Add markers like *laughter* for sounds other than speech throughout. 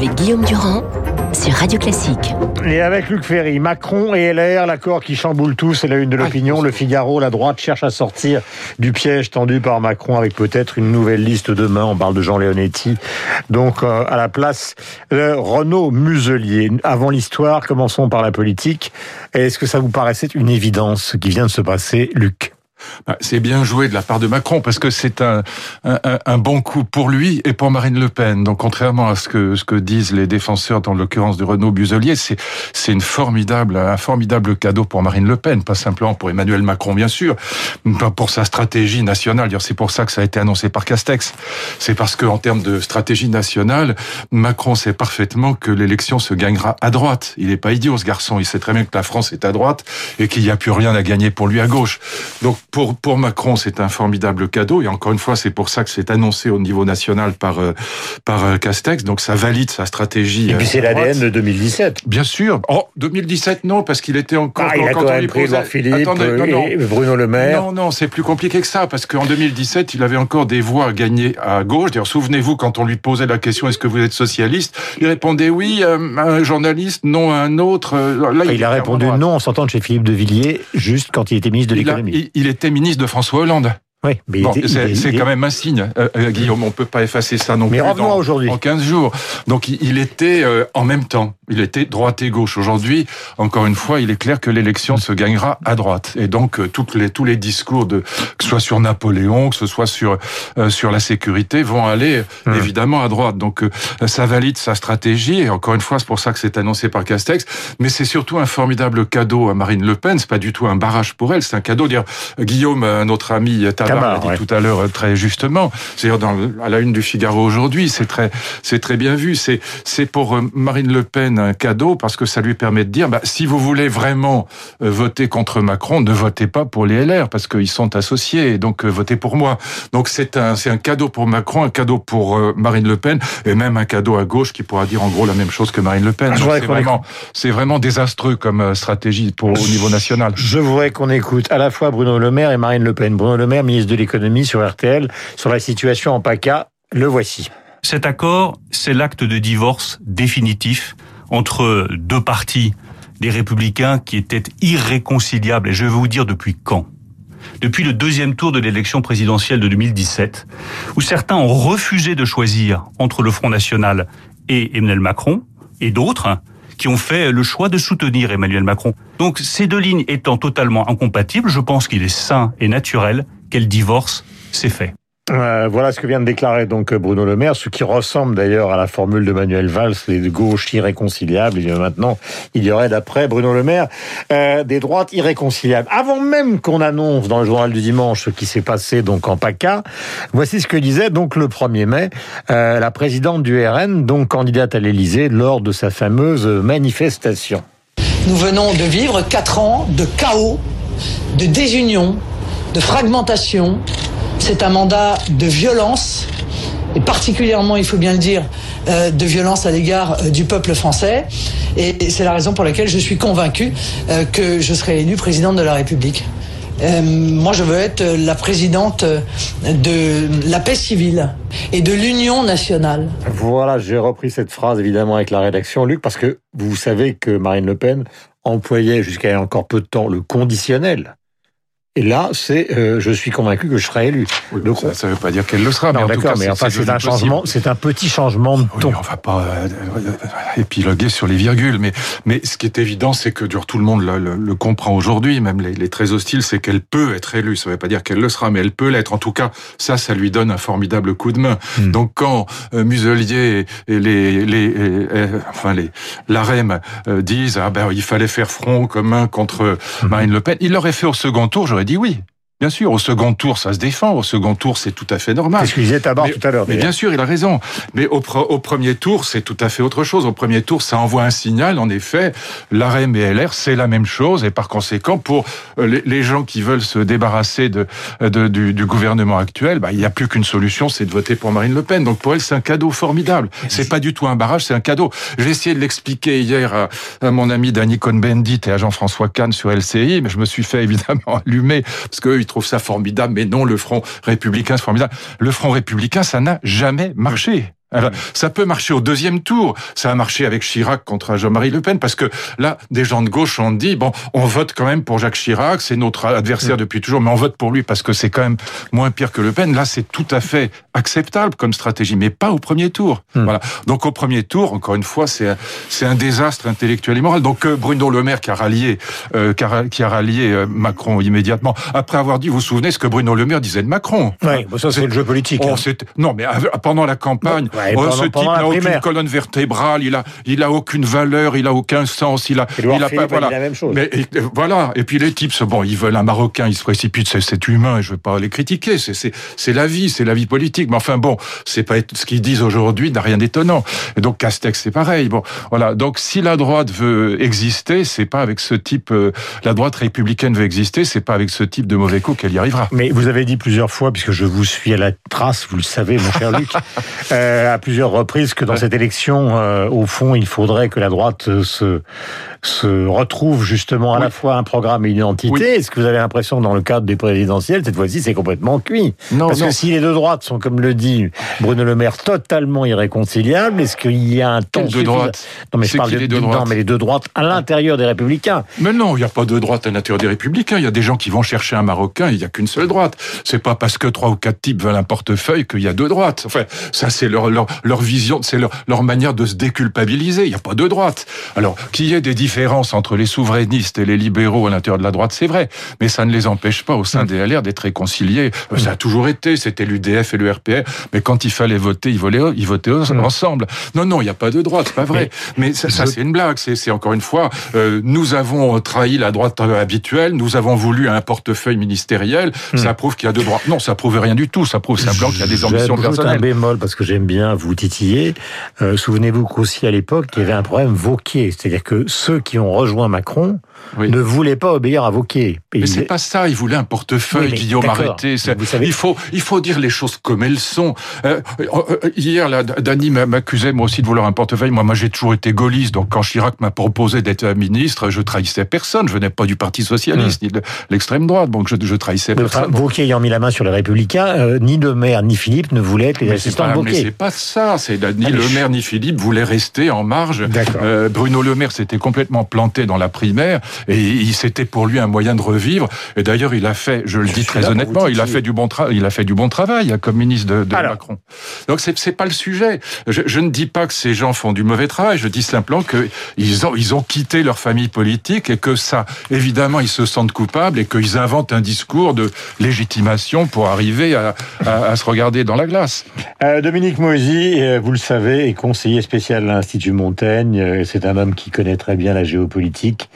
avec Guillaume Durand sur Radio Classique. Et avec Luc Ferry, Macron et LR, l'accord qui chamboule tout, c'est la une de l'opinion. Le Figaro, la droite cherche à sortir du piège tendu par Macron avec peut-être une nouvelle liste demain. On parle de Jean Leonetti. Donc, euh, à la place Renaud Muselier. Avant l'histoire, commençons par la politique. Est-ce que ça vous paraissait une évidence ce qui vient de se passer, Luc? C'est bien joué de la part de Macron parce que c'est un, un, bon coup pour lui et pour Marine Le Pen. Donc contrairement à ce que, ce que disent les défenseurs, dans l'occurrence de Renaud Buselier, c'est, c'est une formidable, un formidable cadeau pour Marine Le Pen, pas simplement pour Emmanuel Macron bien sûr, pas pour sa stratégie nationale. C'est pour ça que ça a été annoncé par Castex. C'est parce que en termes de stratégie nationale, Macron sait parfaitement que l'élection se gagnera à droite. Il n'est pas idiot ce garçon. Il sait très bien que la France est à droite et qu'il n'y a plus rien à gagner pour lui à gauche. Donc pour, pour Macron, c'est un formidable cadeau. Et encore une fois, c'est pour ça que c'est annoncé au niveau national par, euh, par euh, Castex. Donc ça valide sa stratégie. Et puis c'est l'ADN de 2017. Bien sûr. Oh, 2017, non, parce qu'il était encore... Ah, il a quand, même pris Philippe et Bruno Le Maire. Non, non, c'est plus compliqué que ça, parce qu'en 2017, il avait encore des voix à gagner à gauche. D'ailleurs, souvenez-vous, quand on lui posait la question, est-ce que vous êtes socialiste Il répondait oui à un journaliste, non à un autre. Là, il, a répondu non en sortant de chez Philippe de Villiers, juste quand il était ministre de l'économie. Il, il, ministre de François Hollande. Oui, mais c'est quand même un signe, euh, euh, Guillaume. On peut pas effacer ça non mais plus. aujourd'hui. En 15 jours. Donc il était euh, en même temps. Il était droite et gauche. Aujourd'hui, encore une fois, il est clair que l'élection se gagnera à droite. Et donc toutes les tous les discours de que ce soit sur Napoléon, que ce soit sur sur la sécurité, vont aller hum. évidemment à droite. Donc ça valide sa stratégie. Et encore une fois, c'est pour ça que c'est annoncé par Castex. Mais c'est surtout un formidable cadeau à Marine Le Pen. C'est pas du tout un barrage pour elle. C'est un cadeau. Dire Guillaume, notre ami Tabar l'a dit tout à l'heure euh, très justement. C'est dans à la une du Figaro aujourd'hui, c'est très c'est très bien vu. C'est c'est pour euh, Marine Le Pen un cadeau parce que ça lui permet de dire bah, si vous voulez vraiment euh, voter contre Macron, ne votez pas pour les LR parce qu'ils sont associés. Donc votez pour moi. Donc c'est un c'est un cadeau pour Macron, un cadeau pour Marine Le Pen et même un cadeau à gauche qui pourra dire en gros la même chose que Marine Le Pen. C'est vraiment c'est vraiment désastreux comme stratégie pour au niveau national. Je voudrais qu'on écoute à la fois Bruno Le Maire et Marine Le Pen. Bruno Le Maire, ministre de l'économie sur RTL, sur la situation en PACA. Le voici. Cet accord, c'est l'acte de divorce définitif entre deux partis, des républicains qui étaient irréconciliables. Et je vais vous dire depuis quand depuis le deuxième tour de l'élection présidentielle de 2017, où certains ont refusé de choisir entre le Front National et Emmanuel Macron, et d'autres qui ont fait le choix de soutenir Emmanuel Macron. Donc ces deux lignes étant totalement incompatibles, je pense qu'il est sain et naturel quel divorce c'est fait. Euh, voilà ce que vient de déclarer donc Bruno Le Maire, ce qui ressemble d'ailleurs à la formule de Manuel Valls, les gauches irréconciliables. Et maintenant, il y aurait, d'après Bruno Le Maire, euh, des droites irréconciliables. Avant même qu'on annonce dans le journal du dimanche ce qui s'est passé donc en PACA, voici ce que disait donc le 1er mai euh, la présidente du RN, donc candidate à l'Élysée, lors de sa fameuse manifestation. Nous venons de vivre quatre ans de chaos, de désunion, de fragmentation. C'est un mandat de violence, et particulièrement, il faut bien le dire, euh, de violence à l'égard euh, du peuple français. Et c'est la raison pour laquelle je suis convaincu euh, que je serai élu présidente de la République. moi, je veux être la présidente de la paix civile et de l'union nationale. Voilà, j'ai repris cette phrase évidemment avec la rédaction, Luc, parce que vous savez que Marine Le Pen employait jusqu'à encore peu de temps le conditionnel et là, c'est, euh, je suis convaincu que je serai élu. Donc, ça ne veut pas dire qu'elle le sera, mais en tout cas, mais enfin, c'est un changement, c'est un petit changement de ton. Oui, on va pas euh, épiloguer sur les virgules, mais mais ce qui est évident, c'est que tout le monde le, le, comprend aujourd'hui, même les, les, très hostiles, c'est qu'elle peut être élue. Ça ne veut pas dire qu'elle le sera, mais elle peut l'être. En tout cas, ça, ça lui donne un formidable coup de main. Hmm. Donc quand euh, Muselier et les, les, enfin les l'AREM disent ah ben il fallait faire front commun contre hmm. Marine Le Pen, il l'aurait fait au second tour. J'aurais dit oui. Bien sûr, au second tour, ça se défend. Au second tour, c'est tout à fait normal. C'est ce qu'il disait Tabar tout à l'heure. Mais bien sûr, il a raison. Mais au, au, premier tour, c'est tout à fait autre chose. Au premier tour, ça envoie un signal. En effet, l'AREM et LR, c'est la même chose. Et par conséquent, pour euh, les, gens qui veulent se débarrasser de, de du, du, gouvernement actuel, bah, il n'y a plus qu'une solution, c'est de voter pour Marine Le Pen. Donc pour elle, c'est un cadeau formidable. C'est pas du tout un barrage, c'est un cadeau. J'ai essayé de l'expliquer hier à, à, mon ami Danny Cohn-Bendit et à Jean-François Kahn sur LCI, mais je me suis fait *laughs* évidemment allumer parce que trouve ça formidable, mais non, le Front républicain, c'est formidable. Le Front républicain, ça n'a jamais marché. Alors, ça peut marcher au deuxième tour. Ça a marché avec Chirac contre Jean-Marie Le Pen parce que là, des gens de gauche ont dit bon, on vote quand même pour Jacques Chirac, c'est notre adversaire Mm. depuis toujours, mais on vote pour lui parce que c'est quand même moins pire que Le Pen. Là, c'est tout à fait acceptable comme stratégie, mais pas au premier tour. Mm. Voilà. Donc au premier tour, encore une fois, c'est c'est un désastre intellectuel et moral. Donc euh, Bruno Le Maire qui a rallié euh, qui a, rallié euh, Macron immédiatement après avoir dit, vous vous souvenez ce que Bruno Le Maire disait de Macron? Oui, bon, ça c'est le jeu politique. Oh, hein. non, mais pendant la campagne, Ouais, oh, pendant- ce type n'a aucune colonne vertébrale, il a, il a aucune valeur, il a aucun sens, il a, il a Philippe a dit la même chose. Mais et- et voilà. Et puis les types, bon, ils veulent un Marocain, ils se précipitent, c'est, c'est humain, et je veux pas les critiquer, c'est, c'est, c'est la vie, c'est la vie politique. Mais enfin bon, c'est pas ce qu'ils disent aujourd'hui n'a rien d'étonnant. Et donc Castex, c'est pareil. Bon, voilà. Donc si la droite veut exister, c'est pas avec ce type, euh, la droite républicaine veut exister, c'est pas avec ce type de mauvais coup qu'elle y arrivera. Mais vous avez dit plusieurs fois, puisque je vous suis à la trace, vous le savez, mon cher Luc, *laughs* euh, à plusieurs reprises que dans cette élection, euh, au fond, il faudrait que la droite se, se retrouve justement à Oui. la fois un programme et une identité. Oui. Est-ce que vous avez l'impression que dans le cadre des présidentielles, cette fois-ci, c'est complètement cuit? Non, Parce non. que si les deux droites sont, comme le dit Bruno Le Maire, totalement irréconciliables, est-ce qu'il y a un temps deux suffisant- droites Non, mais je parle de, deux non, droites mais les deux droites à l'intérieur des Républicains. Mais non, il n'y a pas de droite à l'intérieur des républicains. Il y a des gens qui vont chercher un Marocain, il n'y a qu'une seule droite. C'est pas parce que trois ou quatre types veulent un portefeuille qu'il y a deux droites. Enfin, ça c'est leur, leur, leur vision, c'est leur, leur manière de se déculpabiliser. Il n'y a pas de droite. Alors, qu'il y ait des différences entre les souverainistes et les libéraux à l'intérieur de la droite, c'est vrai. Mais ça ne les empêche pas au sein des LR d'être réconciliés. Euh, Ça a toujours été. C'était l'UDF et le RPR. Mais quand il fallait voter, ils votaient, ils votaient ensemble. Non, non, il n'y a pas de droite, c'est pas vrai. Mais ça, ça, c'est une blague. C'est c'est encore une fois, euh, nous avons trahi la droite euh, habituelle. Nous avons voulu un portefeuille ministériel. Ça prouve qu'il y a deux droites. Non, ça prouve rien du tout. Ça prouve simplement qu'il y a des ambitions J'ajoute un personnelles. bémol parce que j'aime bien vous titiller. Euh, Souvenez-vous qu'aussi à l'époque, il y avait un problème Vauquier. C'est-à-dire que ceux qui ont rejoint Macron Oui. ne voulaient pas obéir à Vauquier. Mais c'est pas ça. Il voulait un portefeuille, Oui, mais Guillaume arrêté. C'est- Vous savez- Il faut, il faut dire les choses comme elles sont. Euh, euh, euh, hier, là, Dany m'a- m'accusait moi aussi de vouloir un portefeuille. Moi, moi, j'ai toujours été gaulliste. Donc, quand Chirac m'a proposé d'être ministre, je trahissais personne. Je venais pas du Parti socialiste ni de l'extrême droite. Donc, je, je trahissais Mais enfin, personne. Vauquier ayant mis la main sur les Républicains, euh, ni le maire ni Philippe ne voulaient être les Mais assistants de pas, mais Vauquier. c'est pas ça. C'est ni Ah, mais le je- maire ni Philippe voulaient rester en marge. Euh, Bruno Le Maire s'était complètement planté dans la primaire et il c'était pour lui un moyen de revivre. Et d'ailleurs, il a fait, je le dis très honnêtement, il a fait du bon travail. Il a fait du bon travail hein, comme ministre de, de Alors. Macron. Donc c'est c'est pas le sujet. Je, je ne dis pas que ces gens font du mauvais travail. Je dis simplement que ils ont ils ont quitté leur famille politique et que ça, évidemment, ils se sentent coupables et qu'ils inventent un discours de légitimation pour arriver à, à- à se regarder dans la glace. Euh, Dominique Moisy, euh, vous le savez, est conseiller spécial à l'Institut Montaigne. Euh, C'est un homme qui connaît très bien la géopolitique.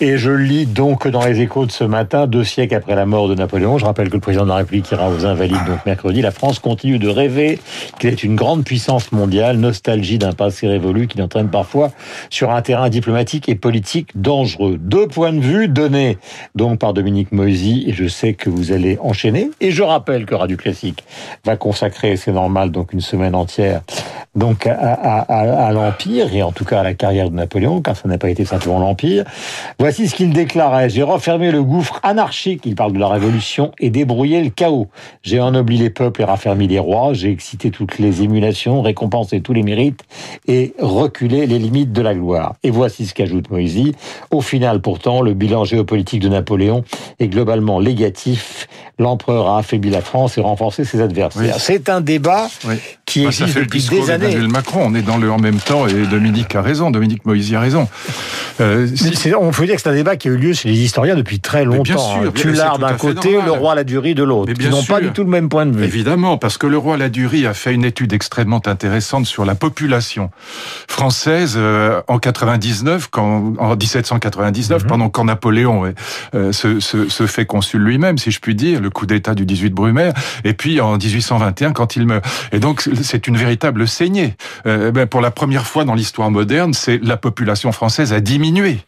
Et je lis donc dans les échos de ce matin, deux siècles après la mort de Napoléon, je rappelle que le président de la République ira aux Invalides donc mercredi, la France continue de rêver qu'elle est une grande puissance mondiale, nostalgie d'un passé révolu qui l'entraîne parfois sur un terrain diplomatique et politique dangereux. Deux points de vue donnés donc par Dominique Moisy, et je sais que vous allez enchaîner. Et je rappelle que Radio Classique va consacrer, c'est normal, donc une semaine entière donc à, à- l'Empire, et en tout cas à la carrière de Napoléon, car ça n'a pas été simplement l'Empire. Voici ce qu'il déclarait. J'ai refermé le gouffre anarchique, il parle de la Révolution, et débrouillé le chaos. J'ai ennobli les peuples et raffermi les rois. J'ai excité toutes les émulations, récompensé tous les mérites, et reculé les limites de la gloire. Et voici ce qu'ajoute Moïse. Au final, pourtant, le bilan géopolitique de Napoléon est globalement négatif. L'empereur a affaibli la France et renforcé ses adversaires. Oui. C'est un débat Oui. Qui Bah, ça existe fait le depuis discours des années. d'Emmanuel Macron. On est dans le en même temps et Dominique a raison. Dominique Moïse a raison. Euh, si- on peut dire que c'est un débat qui a eu lieu chez les historiens depuis très longtemps. bien sûr, hein. Tullard d'un fait côté, normal. le roi Ladurie de l'autre, bien n'ont pas du tout le même point de vue. Évidemment, parce que le roi Ladurie a fait une étude extrêmement intéressante sur la population française euh, en 99, quand, en 1799, Mhm. pendant quand Napoléon euh, se, se, se fait consul lui-même, si je puis dire, le coup d'État du 18 Brumaire, et puis en 1821 quand il meurt. Et donc c'est une véritable saignée. Euh, ben, pour la première fois dans l'histoire moderne, c'est la population française a diminué.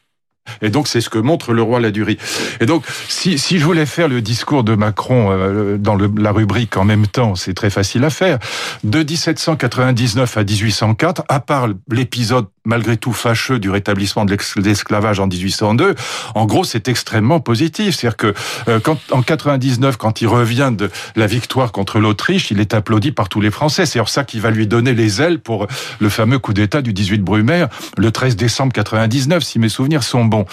Et donc c'est ce que montre le roi Ladurie. Et donc si, si je voulais faire le discours de Macron euh, dans la rubrique en même temps, c'est très facile à faire. De 1799 à 1804, à part l'épisode malgré tout fâcheux du rétablissement de l'esclavage en 1802, en gros, c'est extrêmement positif. C'est-à-dire que euh, quand, en 99, quand il revient de la victoire contre l'Autriche, il est applaudi par tous les Français. C'est ça qui va lui donner les ailes pour le fameux coup d'État du 18 Brumaire, le 13 décembre 99, si mes souvenirs sont bons.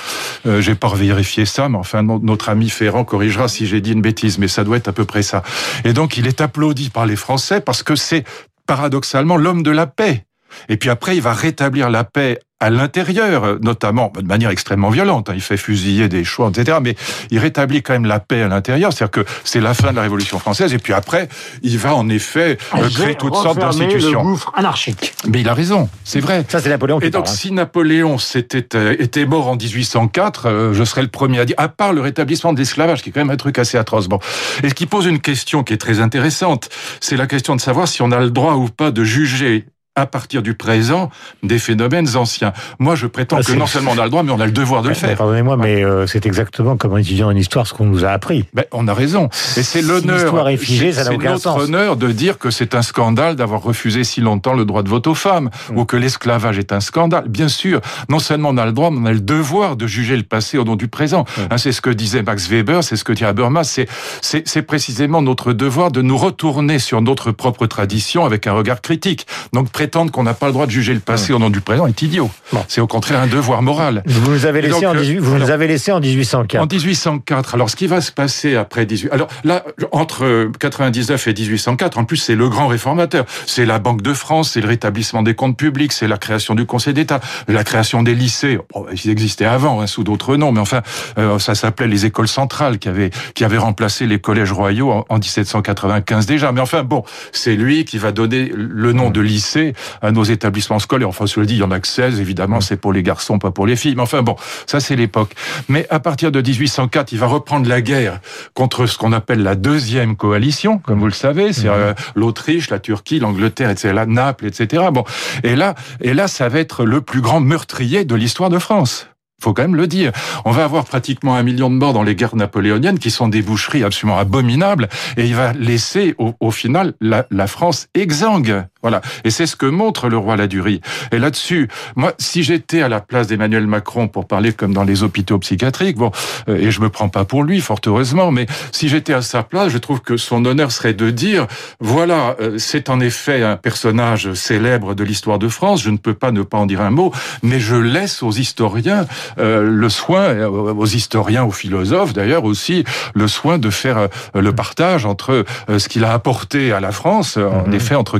Euh, J'ai pas vérifié ça, mais enfin, notre ami Ferrand corrigera si j'ai dit une bêtise, mais ça doit être à peu près ça. Et donc, il est applaudi par les Français parce que c'est paradoxalement l'homme de la paix. Et puis après, il va rétablir la paix à l'intérieur, notamment de manière extrêmement violente. Hein. Il fait fusiller des choix, etc. Mais il rétablit quand même la paix à l'intérieur. C'est-à-dire que c'est la fin de la Révolution française. Et puis après, il va en effet euh, créer toutes sortes d'institutions. anarchique. Mais il a raison, c'est vrai. Ça, c'est Napoléon qui Et donc, parle, hein. si Napoléon s'était euh, était mort en 1804, euh, je serais le premier à dire, à part le rétablissement de l'esclavage, qui est quand même un truc assez atroce. Bon. Et ce qui pose une question qui est très intéressante, c'est la question de savoir si on a le droit ou pas de juger à partir du présent des phénomènes anciens. Moi, je prétends Ah, que non seulement on a le droit, mais on a le devoir de le Mais faire. Pardonnez-moi, mais euh, c'est exactement comme étudiant en histoire ce qu'on nous a appris. Ben, on a raison. Et c'est Si l'honneur. l'histoire est figée, ça n'a c'est notre honneur de dire que c'est un scandale d'avoir refusé si longtemps le droit de vote aux femmes, Mm. ou que l'esclavage est un scandale. Bien sûr, non seulement on a le droit, mais on a le devoir de juger le passé au nom du présent. Mm. Hein, c'est ce que disait Max Weber, c'est ce que dit Habermas. C'est précisément notre devoir de nous retourner sur notre propre tradition avec un regard critique. Donc prétendre qu'on n'a pas le droit de juger le passé au nom du présent est idiot. Bon. C'est au contraire un devoir moral. Vous nous avez laissé, donc, en, euh, 18 vous nous alors- avez laissé en 1804. En 1804. Alors, ce qui va se passer après 18... Alors, là, entre 99 et 1804, en plus, c'est le grand réformateur. C'est la Banque de France, c'est le rétablissement des comptes publics, c'est la création du Conseil d'État, la création des lycées. Bon, ils existaient avant, hein, sous d'autres noms, mais enfin, euh, ça s'appelait les écoles centrales qui avaient, qui avaient remplacé les collèges royaux en, en 1795 déjà. Mais enfin, bon, c'est lui qui va donner le nom de lycée à nos établissements scolaires. Enfin, je le dis, il y en a que 16, évidemment, c'est pour les garçons, pas pour les filles. Mais enfin, bon, ça, c'est l'époque. Mais à partir de 1804, il va reprendre la guerre contre ce qu'on appelle la deuxième coalition, comme vous le savez, c'est euh, l'Autriche, la Turquie, l'Angleterre, etc., la Naples, etc. Bon, et là, et là, ça va être le plus grand meurtrier de l'histoire de France. Faut quand même le dire. On va avoir pratiquement un million de morts dans les guerres napoléoniennes, qui sont des boucheries absolument abominables, et il va laisser au, au final la, la France exsangue. Voilà. Et c'est ce que montre le roi Ladurie. Et là-dessus, moi, si j'étais à la place d'Emmanuel Macron pour parler comme dans les hôpitaux psychiatriques, bon, euh, et je me prends pas pour lui, fort heureusement, mais si j'étais à sa place, je trouve que son honneur serait de dire, voilà, euh, c'est en effet un personnage célèbre de l'histoire de France, je ne peux pas ne pas en dire un mot, mais je laisse aux historiens euh, le soin, aux historiens, aux philosophes d'ailleurs aussi, le soin de faire le partage entre ce qu'il a apporté à la France, en Mhm. effet, entre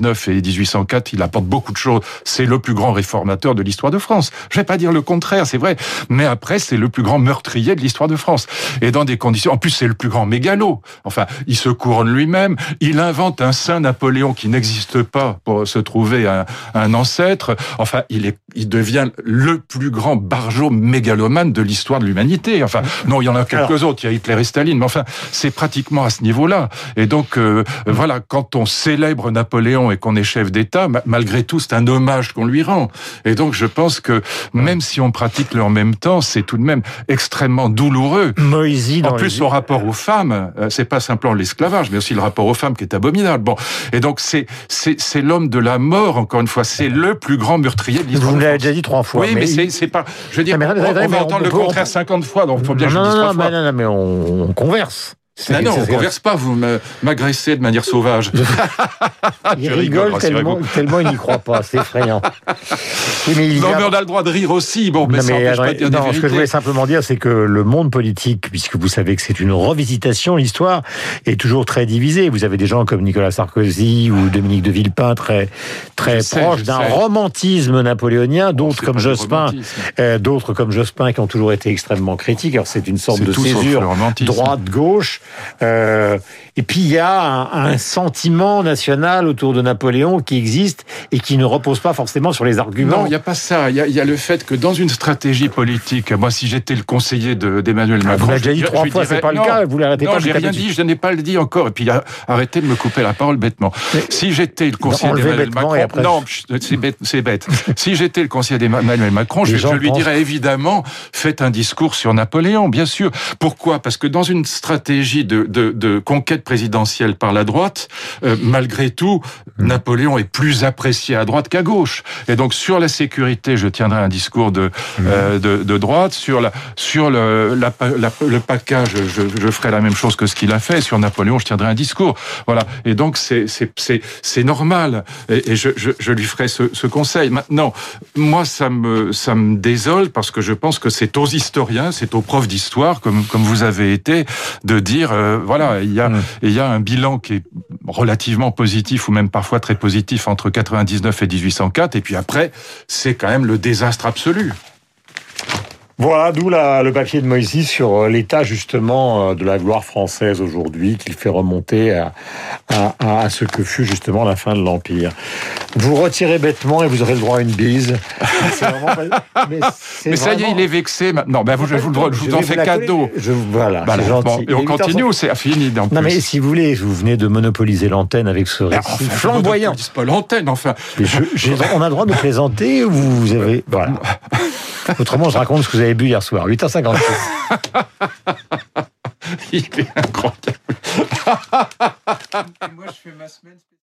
99 et 1804, il apporte beaucoup de choses. C'est le plus grand réformateur de l'histoire de France. Je vais pas dire le contraire, c'est vrai. Mais après, c'est le plus grand meurtrier de l'histoire de France. Et dans des conditions, en plus, c'est le plus grand mégalo. Enfin, il se couronne lui-même. Il invente un saint Napoléon qui n'existe pas pour se trouver un, un ancêtre. Enfin, il est, il devient le plus grand barjot mégalomane de l'histoire de l'humanité. Enfin, non, il y en a quelques Alors- autres. Il y a Hitler et Staline. Mais enfin, c'est pratiquement à ce niveau-là. Et donc, euh, voilà, quand on célèbre Napoléon et qu'on est chef d'État, ma- malgré tout, c'est un hommage qu'on lui rend. Et donc, je pense que même si on pratique le en même temps, c'est tout de même extrêmement douloureux. Moïse En plus, son rapport aux femmes, euh, c'est pas simplement l'esclavage, mais aussi le rapport aux femmes qui est abominable. Bon, et donc c'est c'est c'est l'homme de la mort. Encore une fois, c'est le plus grand meurtrier de l'histoire. Vous l'avez déjà dit trois fois. Oui, mais, il- c'est pas. Je veux dire, mais on, on va mais entendre on le contraire 50 fois, donc faut bien que je non, dise non, trois non, fois. mais, non, non, mais on, on converse. C'est- Ah non, on c'est- converse pas, vous m'agressez de manière sauvage. *laughs* Il Je rigole rigole, tellement, il n'y croit pas, c'est effrayant. Oui, mais il Non, a- mais on a le droit de rire aussi. Bon, mais Non, ça mais, n'empêche pas attendez, de dire des non, ce que je voulais simplement dire, c'est que le monde politique, puisque vous savez que c'est une revisitation, l'histoire est toujours très divisée. Vous avez des gens comme Nicolas Sarkozy ou Dominique de Villepin très très Je proches d'un romantisme napoléonien, d'autres comme Jospin, euh, d'autres comme Jospin qui ont toujours été extrêmement critiques. Alors c'est une sorte de césure droite-gauche. Euh, et puis il y a un, un sentiment national autour de Napoléon qui existe et qui ne repose pas forcément sur les arguments. Non, il n'y a pas ça. Il y a, il y a le fait que dans une stratégie politique, moi, si j'étais le conseiller de- d'Emmanuel Ah, Macron, vous l'avez déjà dit trois fois, c'est pas le non, cas, vous l'arrêtez non, pas, je j'ai rien dit, je n'ai pas le dit encore. Et puis arrêtez de me couper la parole bêtement. si j'étais le conseiller d'Emmanuel Macron, après- non, c'est bête, si j'étais le conseiller d'Emmanuel Macron, je, lui dirais évidemment, faites un discours sur Napoléon, bien sûr. Pourquoi? Parce que dans une stratégie de, de, de, conquête présidentielle par la droite, euh, malgré tout, mmh. Napoléon est plus apprécié à droite qu'à gauche. Et donc sur la sécurité, je tiendrai un discours de, mmh. euh, de, de, droite. Sur, la, sur le, la, le package, je, je, ferai la même chose que ce qu'il a fait. Sur Napoléon, je tiendrai un discours. Voilà. Et donc c'est c'est normal. Et, je, je, lui ferai ce, ce conseil. Maintenant, moi, ça me, ça me désole parce que je pense que c'est aux historiens, c'est aux profs d'histoire, comme, comme vous avez été, de dire, euh, voilà, il y, a, mmh. il y a un bilan qui est relativement positif ou même parfois très positif entre 99 et 1804, et puis après, c'est quand même le désastre absolu. Voilà, d'où le papier de Moïse sur euh, l'état justement euh, de la gloire française aujourd'hui, qu'il fait remonter à, à, à, ce que fut justement la fin de l'Empire. Vous retirez bêtement et vous aurez le droit à une bise. *laughs* Vraiment... Mais, mais, ça y est, il est vexé maintenant. Ben vous, je, vous, je vous en fais cadeau. Je, voilà, c'est gentil. et on continue ou c'est fini Non plus. mais si vous voulez, vous venez de monopoliser l'antenne avec ce récit enfin, flamboyant. pas l'antenne, enfin. on a le droit de plaisanter ou vous avez... Voilà. *laughs* Autrement, je raconte ce que vous avez bu hier soir. 8h56. *laughs* Il est incroyable. moi, je fais ma semaine.